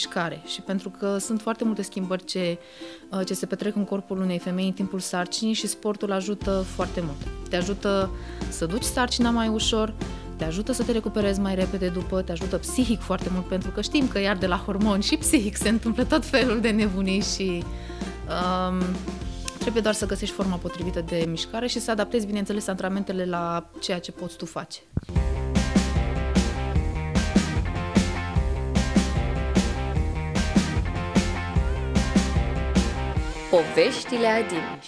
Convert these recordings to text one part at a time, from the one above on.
mișcare și pentru că sunt foarte multe schimbări ce, uh, ce se petrec în corpul unei femei în timpul sarcinii și sportul ajută foarte mult. Te ajută să duci sarcina mai ușor, te ajută să te recuperezi mai repede după, te ajută psihic foarte mult, pentru că știm că iar de la hormoni și psihic se întâmplă tot felul de nebunii și um, trebuie doar să găsești forma potrivită de mișcare și să adaptezi, bineînțeles, antrenamentele la ceea ce poți tu face. Poveștile Adiniș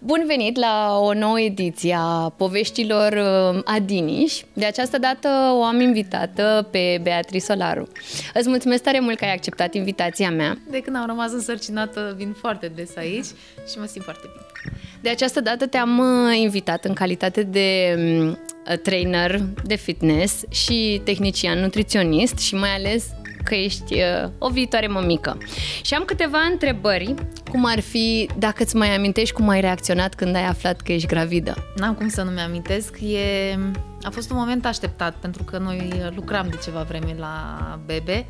Bun venit la o nouă ediție a poveștilor uh, Adiniș. De această dată o am invitată pe Beatrice Solaru. Îți mulțumesc tare mult că ai acceptat invitația mea. De când am rămas însărcinată, vin foarte des aici și mă simt foarte bine. De această dată te-am uh, invitat în calitate de um, trainer de fitness și tehnician nutriționist și mai ales că ești uh, o viitoare mămică. Și am câteva întrebări, cum ar fi dacă îți mai amintești cum ai reacționat când ai aflat că ești gravidă. N-am cum să nu-mi amintesc. E... A fost un moment așteptat, pentru că noi lucram de ceva vreme la bebe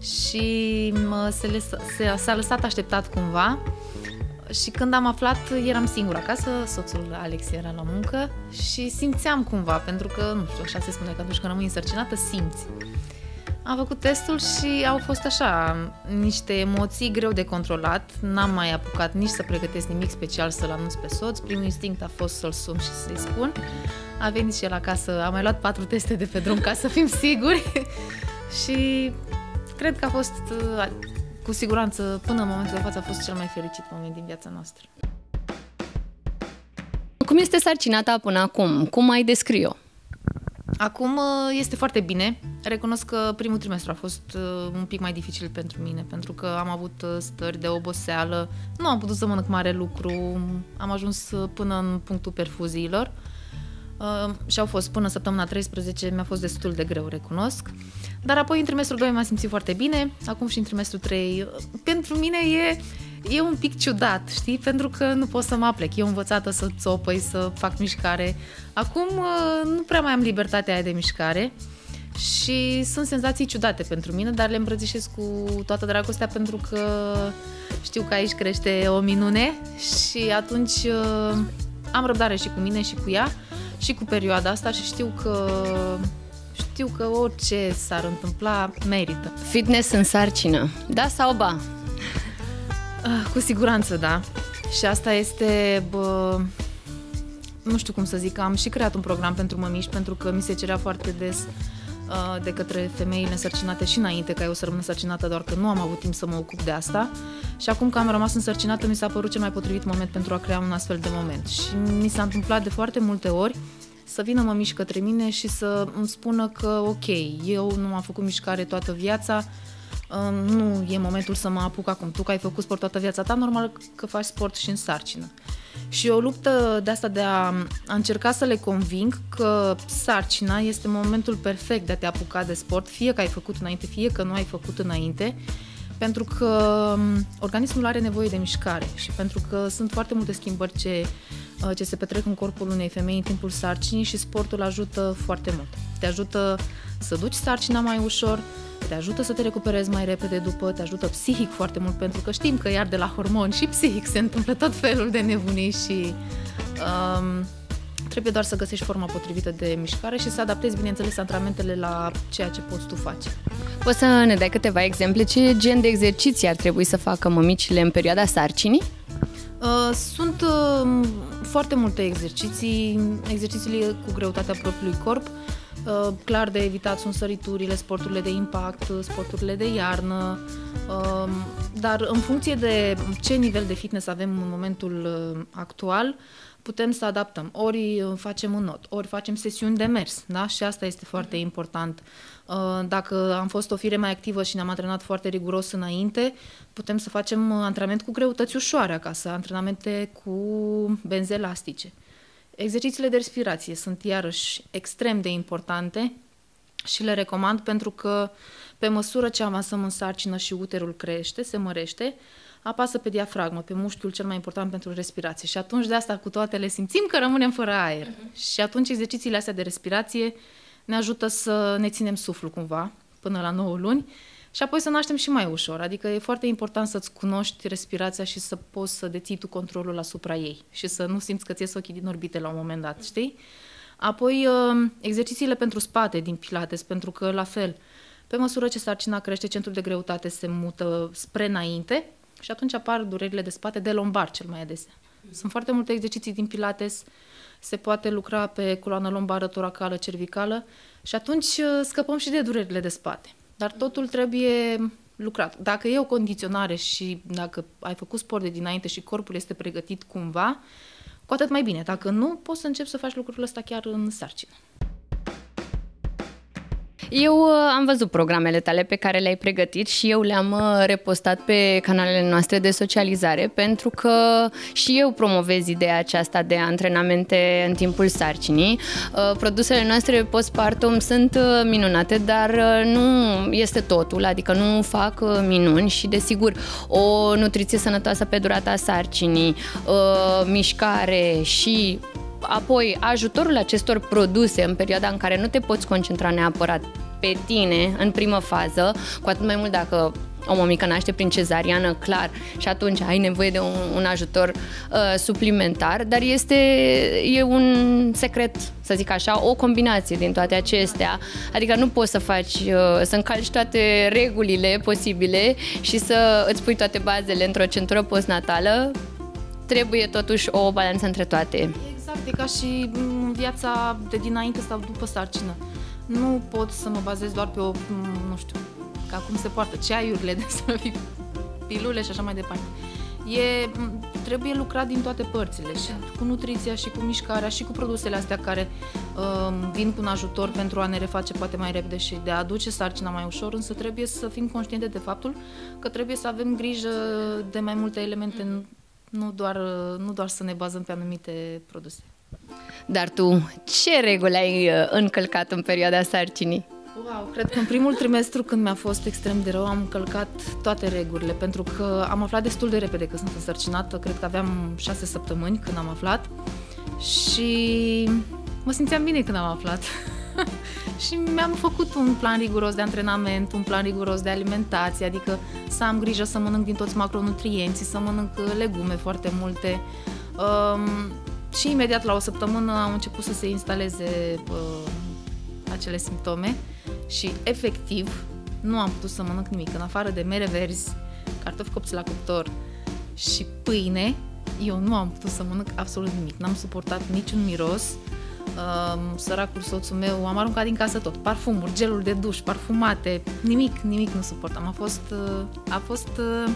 și mă, se, les, se, s-a lăsat așteptat cumva. Și când am aflat, eram singură acasă, soțul Alex era la muncă și simțeam cumva, pentru că, nu știu, așa se spune că atunci când rămâi însărcinată, simți. Am făcut testul și au fost așa, niște emoții greu de controlat. N-am mai apucat nici să pregătesc nimic special să-l anunț pe soț. Primul instinct a fost să-l sun și să-i spun. A venit și el acasă, a mai luat patru teste de pe drum ca să fim siguri. și cred că a fost, cu siguranță, până în momentul de față, a fost cel mai fericit moment din viața noastră. Cum este sarcina ta până acum? Cum ai descrie-o? Acum uh, este foarte bine. Recunosc că primul trimestru a fost uh, un pic mai dificil pentru mine, pentru că am avut uh, stări de oboseală, nu am putut să mănânc mare lucru, am ajuns până în punctul perfuziilor și au fost până săptămâna 13, mi-a fost destul de greu, recunosc. Dar apoi în trimestrul 2 m-am simțit foarte bine, acum și în trimestrul 3. Pentru mine e e un pic ciudat, știi? Pentru că nu pot să mă aplec. Eu învățată să țopăi, să fac mișcare. Acum uh, nu prea mai am libertatea aia de mișcare și sunt senzații ciudate pentru mine, dar le îmbrățișez cu toată dragostea pentru că știu că aici crește o minune și atunci uh, am răbdare și cu mine și cu ea și cu perioada asta și știu că știu că orice s-ar întâmpla merită. Fitness în sarcină, da sau ba? Ah, cu siguranță, da. Și asta este, bă, nu știu cum să zic, am și creat un program pentru mămiși, pentru că mi se cerea foarte des uh, de către femeile însărcinate și înainte ca eu să rămân însărcinată, doar că nu am avut timp să mă ocup de asta. Și acum că am rămas însărcinată, mi s-a părut cel mai potrivit moment pentru a crea un astfel de moment. Și mi s-a întâmplat de foarte multe ori să vină mămiși către mine și să îmi spună că, ok, eu nu am făcut mișcare toată viața, nu e momentul să mă apuc acum. Tu că ai făcut sport toată viața ta, normal că faci sport și în sarcină. Și o luptă de asta de a, a încerca să le conving că sarcina este momentul perfect de a te apuca de sport, fie că ai făcut înainte, fie că nu ai făcut înainte, pentru că organismul are nevoie de mișcare și pentru că sunt foarte multe schimbări ce, ce se petrec în corpul unei femei în timpul sarcinii și sportul ajută foarte mult. Te ajută să duci sarcina mai ușor, te ajută să te recuperezi mai repede după, te ajută psihic foarte mult, pentru că știm că iar de la hormoni și psihic se întâmplă tot felul de nebunii și um, trebuie doar să găsești forma potrivită de mișcare și să adaptezi, bineînțeles, antrenamentele la ceea ce poți tu face. Poți să ne dai câteva exemple? Ce gen de exerciții ar trebui să facă mămicile în perioada sarcinii? Uh, sunt uh, foarte multe exerciții, exercițiile cu greutatea propriului corp, Uh, clar de evitat sunt săriturile, sporturile de impact, sporturile de iarnă, uh, dar în funcție de ce nivel de fitness avem în momentul uh, actual, putem să adaptăm. Ori facem în not, ori facem sesiuni de mers, da? Și asta este foarte important. Dacă am fost o fire mai activă și ne-am antrenat foarte riguros înainte, putem să facem antrenament cu greutăți ușoare acasă, antrenamente cu benzi elastice. Exercițiile de respirație sunt iarăși extrem de importante și le recomand pentru că pe măsură ce avansăm în sarcină și uterul crește, se mărește, apasă pe diafragmă, pe mușchiul cel mai important pentru respirație. Și atunci de asta cu toate le simțim că rămânem fără aer. Uh-huh. Și atunci exercițiile astea de respirație ne ajută să ne ținem suflul cumva până la 9 luni și apoi să naștem și mai ușor. Adică e foarte important să-ți cunoști respirația și să poți să deții tu controlul asupra ei și să nu simți că ți ochii din orbite la un moment dat, știi? Apoi, uh, exercițiile pentru spate din Pilates, pentru că, la fel, pe măsură ce sarcina crește, centrul de greutate se mută spre înainte și atunci apar durerile de spate de lombar cel mai adesea. Sunt foarte multe exerciții din Pilates, se poate lucra pe coloană lombară, toracală, cervicală și atunci uh, scăpăm și de durerile de spate. Dar totul trebuie lucrat. Dacă e o condiționare și dacă ai făcut sport de dinainte și corpul este pregătit cumva, cu atât mai bine. Dacă nu, poți să începi să faci lucrurile astea chiar în sarcină. Eu uh, am văzut programele tale pe care le-ai pregătit și eu le-am uh, repostat pe canalele noastre de socializare pentru că și eu promovez ideea aceasta de antrenamente în timpul sarcinii. Uh, produsele noastre postpartum sunt minunate, dar nu este totul, adică nu fac minuni și desigur o nutriție sănătoasă pe durata sarcinii, mișcare și apoi ajutorul acestor produse în perioada în care nu te poți concentra neapărat pe tine în primă fază, cu atât mai mult dacă o mămică naște prin cezariană, clar, și atunci ai nevoie de un, un ajutor uh, suplimentar, dar este e un secret, să zic așa, o combinație din toate acestea. Adică nu poți să faci, uh, să încalci toate regulile posibile și să îți pui toate bazele într-o centură postnatală. Trebuie totuși o balanță între toate. Exact, e ca și în viața de dinainte sau după sarcină. Nu pot să mă bazez doar pe o, nu știu, ca cum se poartă, ceaiurile de să fie pilule și așa mai departe. E, trebuie lucrat din toate părțile, și cu nutriția, și cu mișcarea, și cu produsele astea care uh, vin cu un ajutor pentru a ne reface poate mai repede și de a aduce sarcina mai ușor, însă trebuie să fim conștiente de faptul că trebuie să avem grijă de mai multe elemente, nu doar, nu doar să ne bazăm pe anumite produse. Dar tu, ce reguli ai uh, încălcat în perioada sarcinii? Wow, cred că în primul trimestru când mi-a fost extrem de rău am încălcat toate regulile pentru că am aflat destul de repede că sunt însărcinată, cred că aveam șase săptămâni când am aflat și mă simțeam bine când am aflat. și mi-am făcut un plan riguros de antrenament, un plan riguros de alimentație, adică să am grijă să mănânc din toți macronutrienții, să mănânc legume foarte multe. Um, și imediat la o săptămână au început să se instaleze uh, acele simptome și efectiv nu am putut să mănânc nimic. În afară de mere verzi, cartofi copți la cuptor și pâine, eu nu am putut să mănânc absolut nimic. N-am suportat niciun miros. Uh, săracul soțul meu, am aruncat din casă tot. Parfumuri, geluri de duș, parfumate, nimic, nimic nu suportam. A fost, uh, a fost, uh,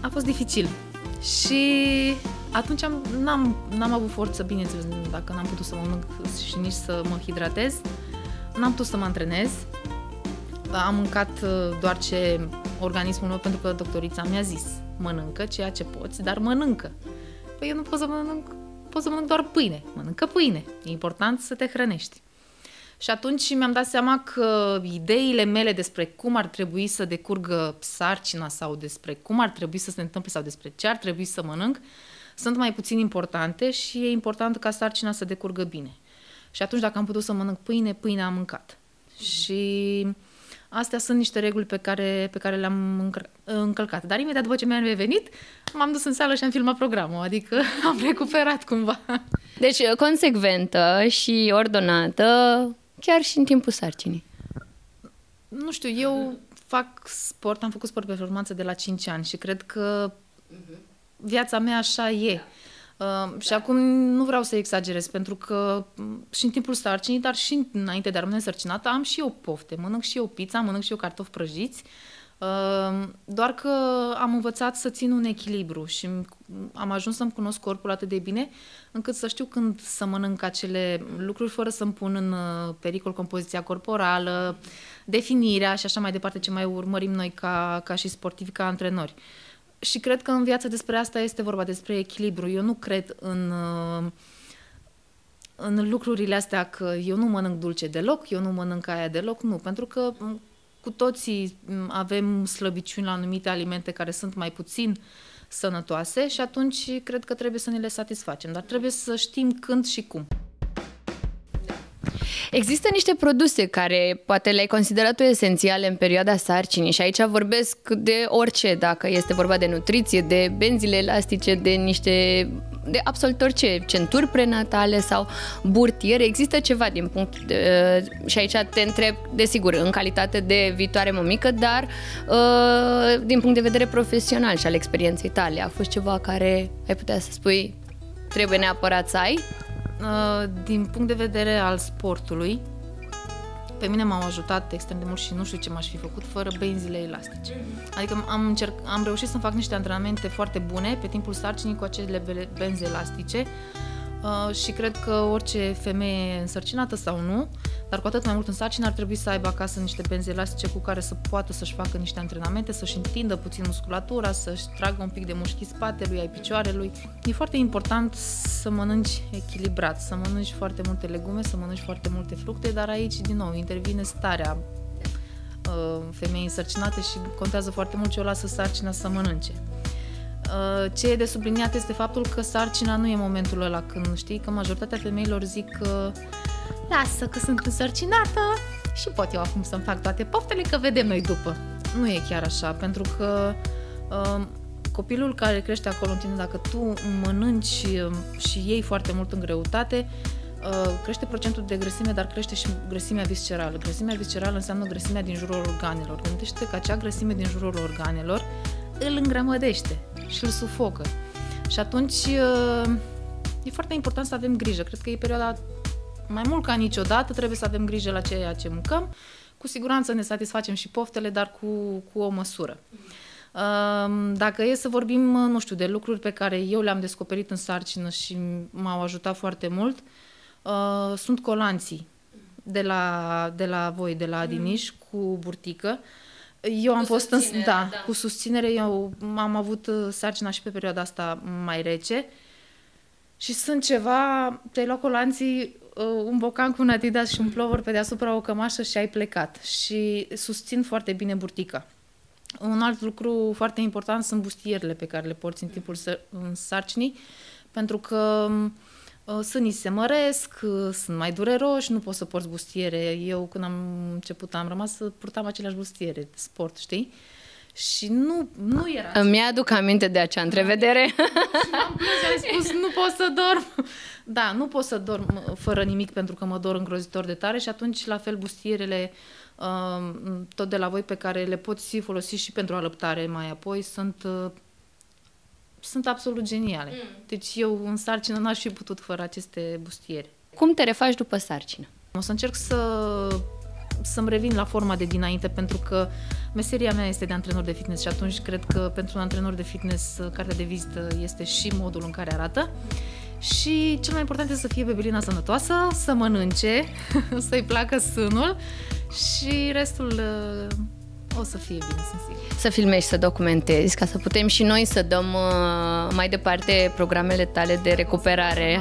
a fost dificil. Și atunci am, n-am, n-am avut forță, bineînțeles, dacă n-am putut să mă mănânc și nici să mă hidratez. N-am putut să mă antrenez. Am mâncat uh, doar ce organismul meu, pentru că doctorița mi-a zis, mănâncă ceea ce poți, dar mănâncă. Păi eu nu pot să mănânc, pot să mănânc doar pâine. Mănâncă pâine. E important să te hrănești. Și atunci mi-am dat seama că ideile mele despre cum ar trebui să decurgă sarcina sau despre cum ar trebui să se întâmple sau despre ce ar trebui să mănânc, sunt mai puțin importante și e important ca sarcina să decurgă bine. Și atunci, dacă am putut să mănânc pâine, pâine am mâncat. Și astea sunt niște reguli pe care, pe care le-am încălcat. Dar imediat după ce mi-am revenit, m-am dus în sală și am filmat programul, adică am recuperat cumva. Deci, consecventă și ordonată, chiar și în timpul sarcinii. Nu știu, eu fac sport, am făcut sport performanță de la 5 ani și cred că uh-huh viața mea așa e. Uh, și acum nu vreau să exagerez, pentru că mm, și în timpul sarcinii, dar și înainte de a rămâne sărcinată, am și eu pofte. Mănânc și eu pizza, mănânc și eu cartofi prăjiți. Uh, doar că am învățat să țin un echilibru și am ajuns să-mi cunosc corpul atât de bine încât să știu când să mănânc acele lucruri fără să-mi pun în uh, pericol compoziția corporală, definirea și așa mai departe ce mai urmărim noi ca, ca și sportivi, ca antrenori. Uh, și cred că în viață despre asta este vorba, despre echilibru. Eu nu cred în, uh, în lucrurile astea că eu nu mănânc dulce deloc, eu nu mănânc aia deloc, nu, pentru că cu toții avem slăbiciuni la anumite alimente care sunt mai puțin sănătoase și atunci cred că trebuie să ne le satisfacem, dar trebuie să știm când și cum. Există niște produse care poate le-ai considerat tu esențiale în perioada sarcinii și aici vorbesc de orice, dacă este vorba de nutriție, de benzile elastice, de niște de absolut orice, centuri prenatale sau burtiere, există ceva din punct de, și aici te întreb, desigur, în calitate de viitoare mămică, dar uh, din punct de vedere profesional și al experienței tale, a fost ceva care ai putea să spui trebuie neapărat să ai? Uh, din punct de vedere al sportului, pe mine m-au ajutat extrem de mult și nu știu ce m-aș fi făcut fără benzile elastice. Adică am, încerc, am reușit să fac niște antrenamente foarte bune pe timpul sarcinii cu acele benzi elastice uh, și cred că orice femeie însărcinată sau nu, dar cu atât mai mult în sarcină ar trebui să aibă acasă niște benzi elastice cu care să poată să-și facă niște antrenamente, să-și întindă puțin musculatura, să-și tragă un pic de mușchii spatelui, ai picioarelui. E foarte important să mănânci echilibrat, să mănânci foarte multe legume, să mănânci foarte multe fructe, dar aici, din nou, intervine starea uh, femeii însărcinate și contează foarte mult ce o lasă sarcina să mănânce. Uh, ce e de subliniat este faptul că sarcina nu e momentul ăla când știi că majoritatea femeilor zic că lasă că sunt însărcinată și pot eu acum să-mi fac toate poftele că vedem noi după. Nu e chiar așa, pentru că uh, copilul care crește acolo în tine, dacă tu mănânci um, și iei foarte mult în greutate, uh, crește procentul de grăsime, dar crește și grăsimea viscerală. Grăsimea viscerală înseamnă grăsimea din jurul organelor. Gândește că acea grăsime din jurul organelor îl îngrămădește și îl sufocă. Și atunci uh, e foarte important să avem grijă. Cred că e perioada mai mult ca niciodată trebuie să avem grijă la ceea ce mâncăm. Cu siguranță ne satisfacem și poftele, dar cu, cu o măsură. Um, dacă e să vorbim, nu știu, de lucruri pe care eu le-am descoperit în sarcină și m-au ajutat foarte mult, uh, sunt colanții de la, de la voi, de la Adiniș, cu burtică. Eu am cu fost în, da, da, cu susținere, eu am avut uh, sarcina și pe perioada asta mai rece. Și sunt ceva, te-ai luat colanții, uh, un bocan cu un Adidas și un plover pe deasupra o cămașă și ai plecat. Și susțin foarte bine burtica. Un alt lucru foarte important sunt bustierele pe care le porți în timpul în sarcinii, pentru că uh, sânii se măresc, uh, sunt mai dureroși, nu poți să porți bustiere. Eu când am început am rămas să purtam aceleași bustiere de sport, știi? Și nu, nu era. Îmi aduc aminte de acea întrevedere. și am spus, nu pot să dorm. Da, nu pot să dorm fără nimic pentru că mă dor îngrozitor de tare și atunci la fel bustierele uh, tot de la voi pe care le poți folosi și pentru alăptare mai apoi sunt uh, sunt absolut geniale. Mm. Deci eu în sarcină n-aș fi putut fără aceste bustiere. Cum te refaci după sarcină? O să încerc să să-mi revin la forma de dinainte, pentru că meseria mea este de antrenor de fitness și atunci cred că pentru un antrenor de fitness cartea de vizită este și modul în care arată. Și cel mai important este să fie bebelina sănătoasă, să mănânce, să-i placă sânul și restul o să fie bine, sunt sigur. Să filmezi, să documentezi, ca să putem și noi să dăm uh, mai departe programele tale de recuperare.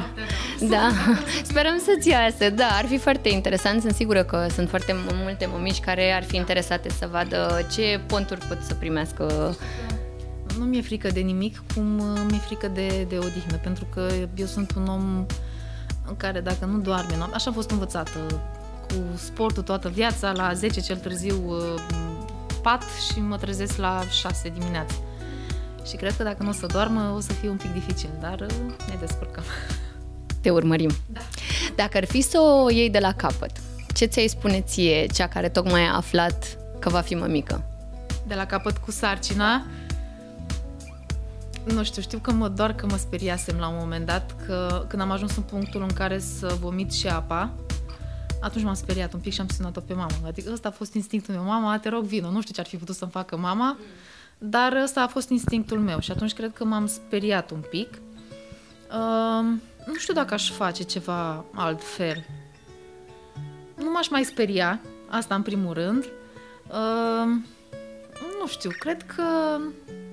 Da, sperăm să-ți iasă, da, ar fi foarte interesant, sunt sigură că sunt foarte multe mămici care ar fi interesate să vadă ce ponturi pot să primească. Nu mi-e frică de nimic, cum uh, mi-e frică de, de odihnă, pentru că eu sunt un om în care dacă nu doarme noapte, așa am fost învățată, cu sportul toată viața, la 10 cel târziu uh, pat și mă trezesc la 6 dimineața. Și cred că dacă nu o să doarmă, o să fie un pic dificil, dar uh, ne descurcăm. Te urmărim. Da. Dacă ar fi să o iei de la capăt, ce ți-ai spune ție, cea care tocmai a aflat că va fi mămică? De la capăt cu sarcina, nu știu, știu că mă doar că mă speriasem la un moment dat, că când am ajuns în punctul în care să vomit și apa, atunci m-am speriat un pic și am sunat-o pe mama. Adică ăsta a fost instinctul meu. Mama, te rog, vină. Nu știu ce ar fi putut să-mi facă mama, dar ăsta a fost instinctul meu și atunci cred că m-am speriat un pic. Uh, nu știu dacă aș face ceva altfel. Nu m-aș mai speria, asta în primul rând. Uh, nu știu, cred că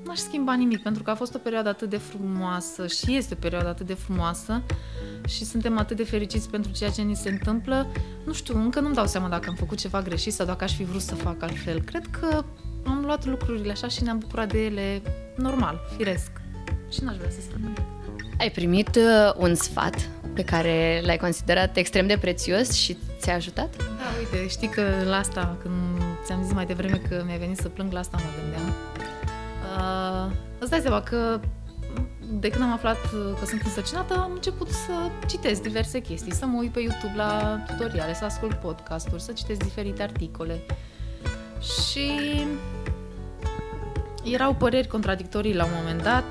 n-aș schimba nimic, pentru că a fost o perioadă atât de frumoasă și este o perioadă atât de frumoasă și suntem atât de fericiți pentru ceea ce ni se întâmplă. Nu știu, încă nu-mi dau seama dacă am făcut ceva greșit sau dacă aș fi vrut să fac altfel. Cred că am luat lucrurile așa și ne-am bucurat de ele normal, firesc. Și n-aș vrea să schimb. Ai primit uh, un sfat pe care l-ai considerat extrem de prețios și ți-a ajutat? Da, uite, știi că la asta, când ți-am zis mai devreme că mi-a venit să plâng, la asta mă gândeam. Uh, îți dai seama că de când am aflat că sunt însărcinată, am început să citesc diverse chestii, să mă uit pe YouTube la tutoriale, să ascult podcasturi, să citesc diferite articole. Și erau păreri contradictorii la un moment dat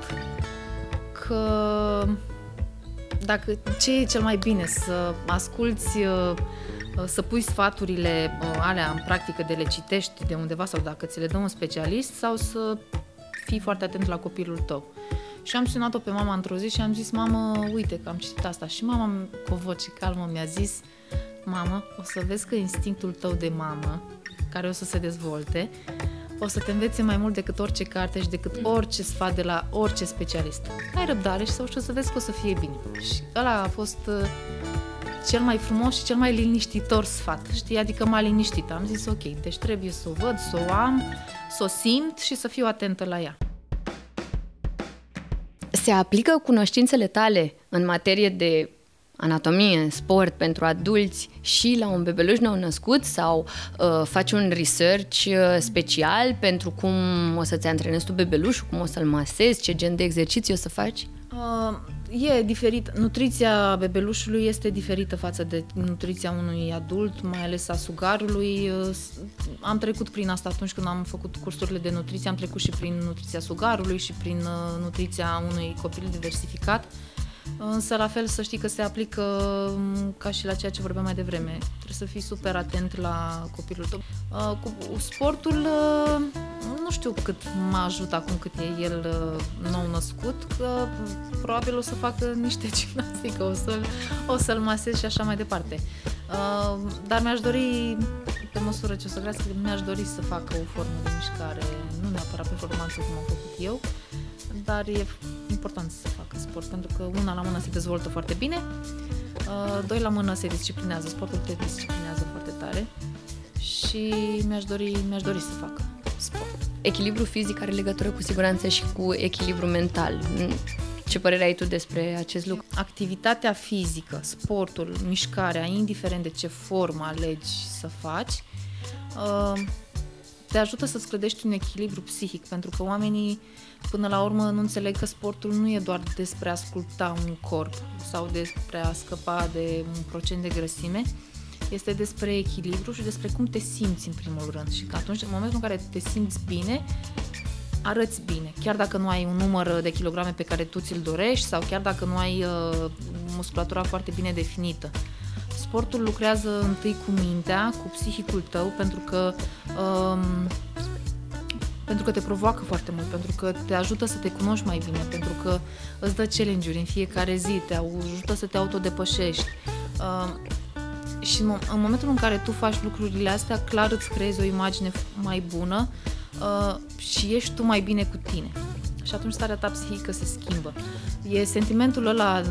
că dacă ce e cel mai bine să asculți să pui sfaturile alea în practică de le citești de undeva sau dacă ți le dă un specialist sau să fii foarte atent la copilul tău. Și am sunat-o pe mama într-o zi și am zis, mamă, uite că am citit asta. Și mama, cu o voce calmă, mi-a zis, mamă, o să vezi că instinctul tău de mamă, care o să se dezvolte, o să te învețe mai mult decât orice carte și decât orice sfat de la orice specialist. Ai răbdare și o să vezi că o să fie bine. Și ăla a fost uh, cel mai frumos și cel mai liniștitor sfat, știi? Adică m-a liniștit. Am zis, ok, deci trebuie să o văd, să o am, să o simt și să fiu atentă la ea se aplică cunoștințele tale în materie de anatomie, sport pentru adulți și la un bebeluș nou născut sau uh, faci un research uh, special pentru cum o să-ți antrenezi tu bebelușul, cum o să-l masezi, ce gen de exerciții o să faci? Uh, e diferit. Nutriția bebelușului este diferită față de nutriția unui adult, mai ales a sugarului. Uh, am trecut prin asta atunci când am făcut cursurile de nutriție, am trecut și prin nutriția sugarului și prin uh, nutriția unui copil diversificat. Însă, la fel, să știi că se aplică um, ca și la ceea ce vorbeam mai devreme. Trebuie să fii super atent la copilul tău. Uh, cu sportul, uh, nu știu cât mă ajută acum cât e el uh, nou născut, că probabil o să facă niște gimnastică, o, să, o să-l masez și așa mai departe. Dar mi-aș dori, pe măsură ce o să crească, mi-aș dori să facă o formă de mișcare, nu neapărat performanță cum am făcut eu, dar e important să facă sport, pentru că una la mână se dezvoltă foarte bine, uh, doi la mână se disciplinează, sportul te disciplinează foarte tare și mi-aș dori, mi-aș dori să facă sport. Echilibru fizic are legătură cu siguranță și cu echilibru mental. Ce părere ai tu despre acest lucru? Activitatea fizică, sportul, mișcarea, indiferent de ce formă alegi să faci, uh, te ajută să-ți clădești un echilibru psihic, pentru că oamenii până la urmă nu înțeleg că sportul nu e doar despre a sculpta un corp sau despre a scăpa de un procent de grăsime, este despre echilibru și despre cum te simți în primul rând. Și că atunci, în momentul în care te simți bine, arăți bine, chiar dacă nu ai un număr de kilograme pe care tu ți-l dorești sau chiar dacă nu ai uh, musculatura foarte bine definită. Sportul lucrează întâi cu mintea, cu psihicul tău, pentru că um, pentru că te provoacă foarte mult, pentru că te ajută să te cunoști mai bine, pentru că îți dă challenge-uri în fiecare zi, te ajută să te autodepășești. Uh, și în, în momentul în care tu faci lucrurile astea, clar îți creezi o imagine mai bună uh, și ești tu mai bine cu tine. Și atunci starea ta psihică se schimbă. E sentimentul ăla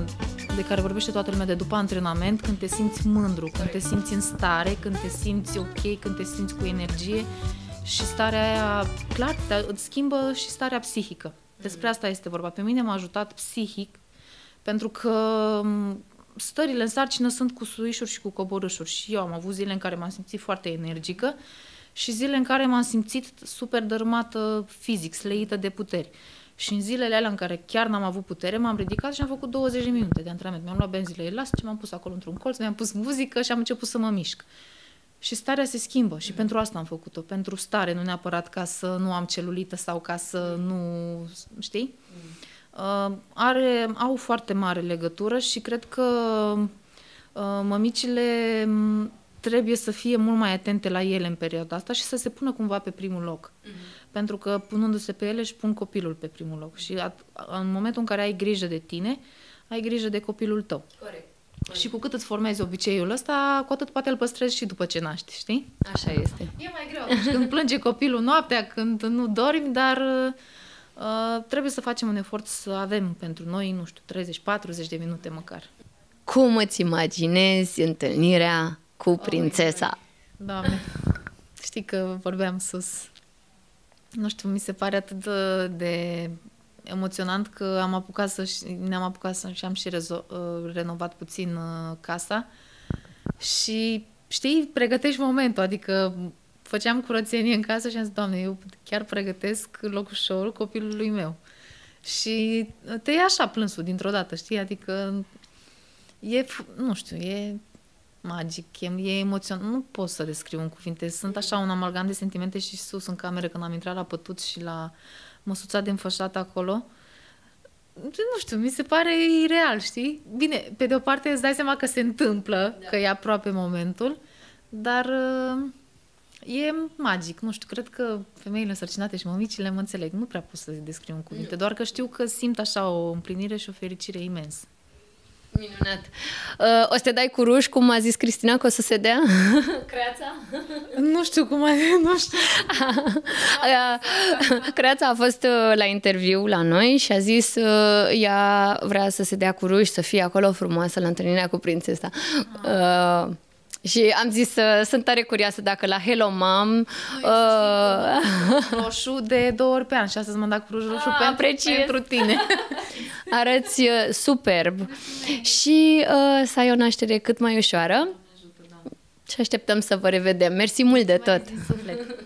de care vorbește toată lumea de după antrenament, când te simți mândru, când te simți în stare, când te simți ok, când te simți cu energie și starea aia, clar, îți schimbă și starea psihică. Despre asta este vorba. Pe mine m-a ajutat psihic, pentru că stările în sarcină sunt cu suișuri și cu coborâșuri. Și eu am avut zile în care m-am simțit foarte energică și zile în care m-am simțit super dărmată fizic, sleită de puteri. Și în zilele alea în care chiar n-am avut putere, m-am ridicat și am făcut 20 de minute de antrenament. Mi-am luat benzile elastice, m-am pus acolo într-un colț, mi-am pus muzică și am început să mă mișc. Și starea se schimbă și pentru asta am făcut-o, pentru stare, nu neapărat ca să nu am celulită sau ca să nu, știi? Uh, are, au foarte mare legătură și cred că uh, mămicile trebuie să fie mult mai atente la ele în perioada asta și să se pună cumva pe primul loc. Mm-hmm. Pentru că punându-se pe ele își pun copilul pe primul loc. Și at- în momentul în care ai grijă de tine, ai grijă de copilul tău. Corect. Și cu cât îți formezi obiceiul ăsta, cu atât poate îl păstrezi și după ce naști, știi? Așa este. E mai greu Și când plânge copilul noaptea, când nu dormi, dar uh, trebuie să facem un efort să avem pentru noi, nu știu, 30-40 de minute măcar. Cum îți imaginezi întâlnirea cu prințesa? Oh Doamne, știi că vorbeam sus. Nu știu, mi se pare atât de, de emoționant că am apucat să ne-am apucat să și am și rezo, uh, renovat puțin uh, casa și știi, pregătești momentul, adică făceam curățenie în casă și am zis, Doamne, eu chiar pregătesc locul show copilului meu. Și te ia așa plânsul dintr-o dată, știi? Adică e, nu știu, e magic, e, e emoționant. Nu pot să descriu în cuvinte. Sunt așa un amalgam de sentimente și sus în cameră când am intrat la pătut și la măsuța de înfășat acolo. Nu știu, mi se pare ireal, știi? Bine, pe de o parte îți dai seama că se întâmplă, da. că e aproape momentul, dar uh, e magic. Nu știu, cred că femeile însărcinate și mămicile mă înțeleg. Nu prea pot să descriu în cuvinte, doar că știu că simt așa o împlinire și o fericire imensă. Minunat. Uh, o să te dai cu ruș, cum a zis Cristina, că o să se dea? Creața? Nu știu cum a nu știu. Creața a fost uh, la interviu la noi și a zis uh, ea vrea să se dea cu ruș, să fie acolo frumoasă la întâlnirea cu prințesa. Uh, și am zis, uh, sunt tare curioasă dacă la Hello Mom... Uh... Roșu de două ori pe an și astăzi m-am dat cu roșu ah, pentru, pentru tine. Arăți uh, superb. Și uh, să ai o naștere cât mai ușoară. Și așteptăm să vă revedem. Mersi mult de tot! Poveștile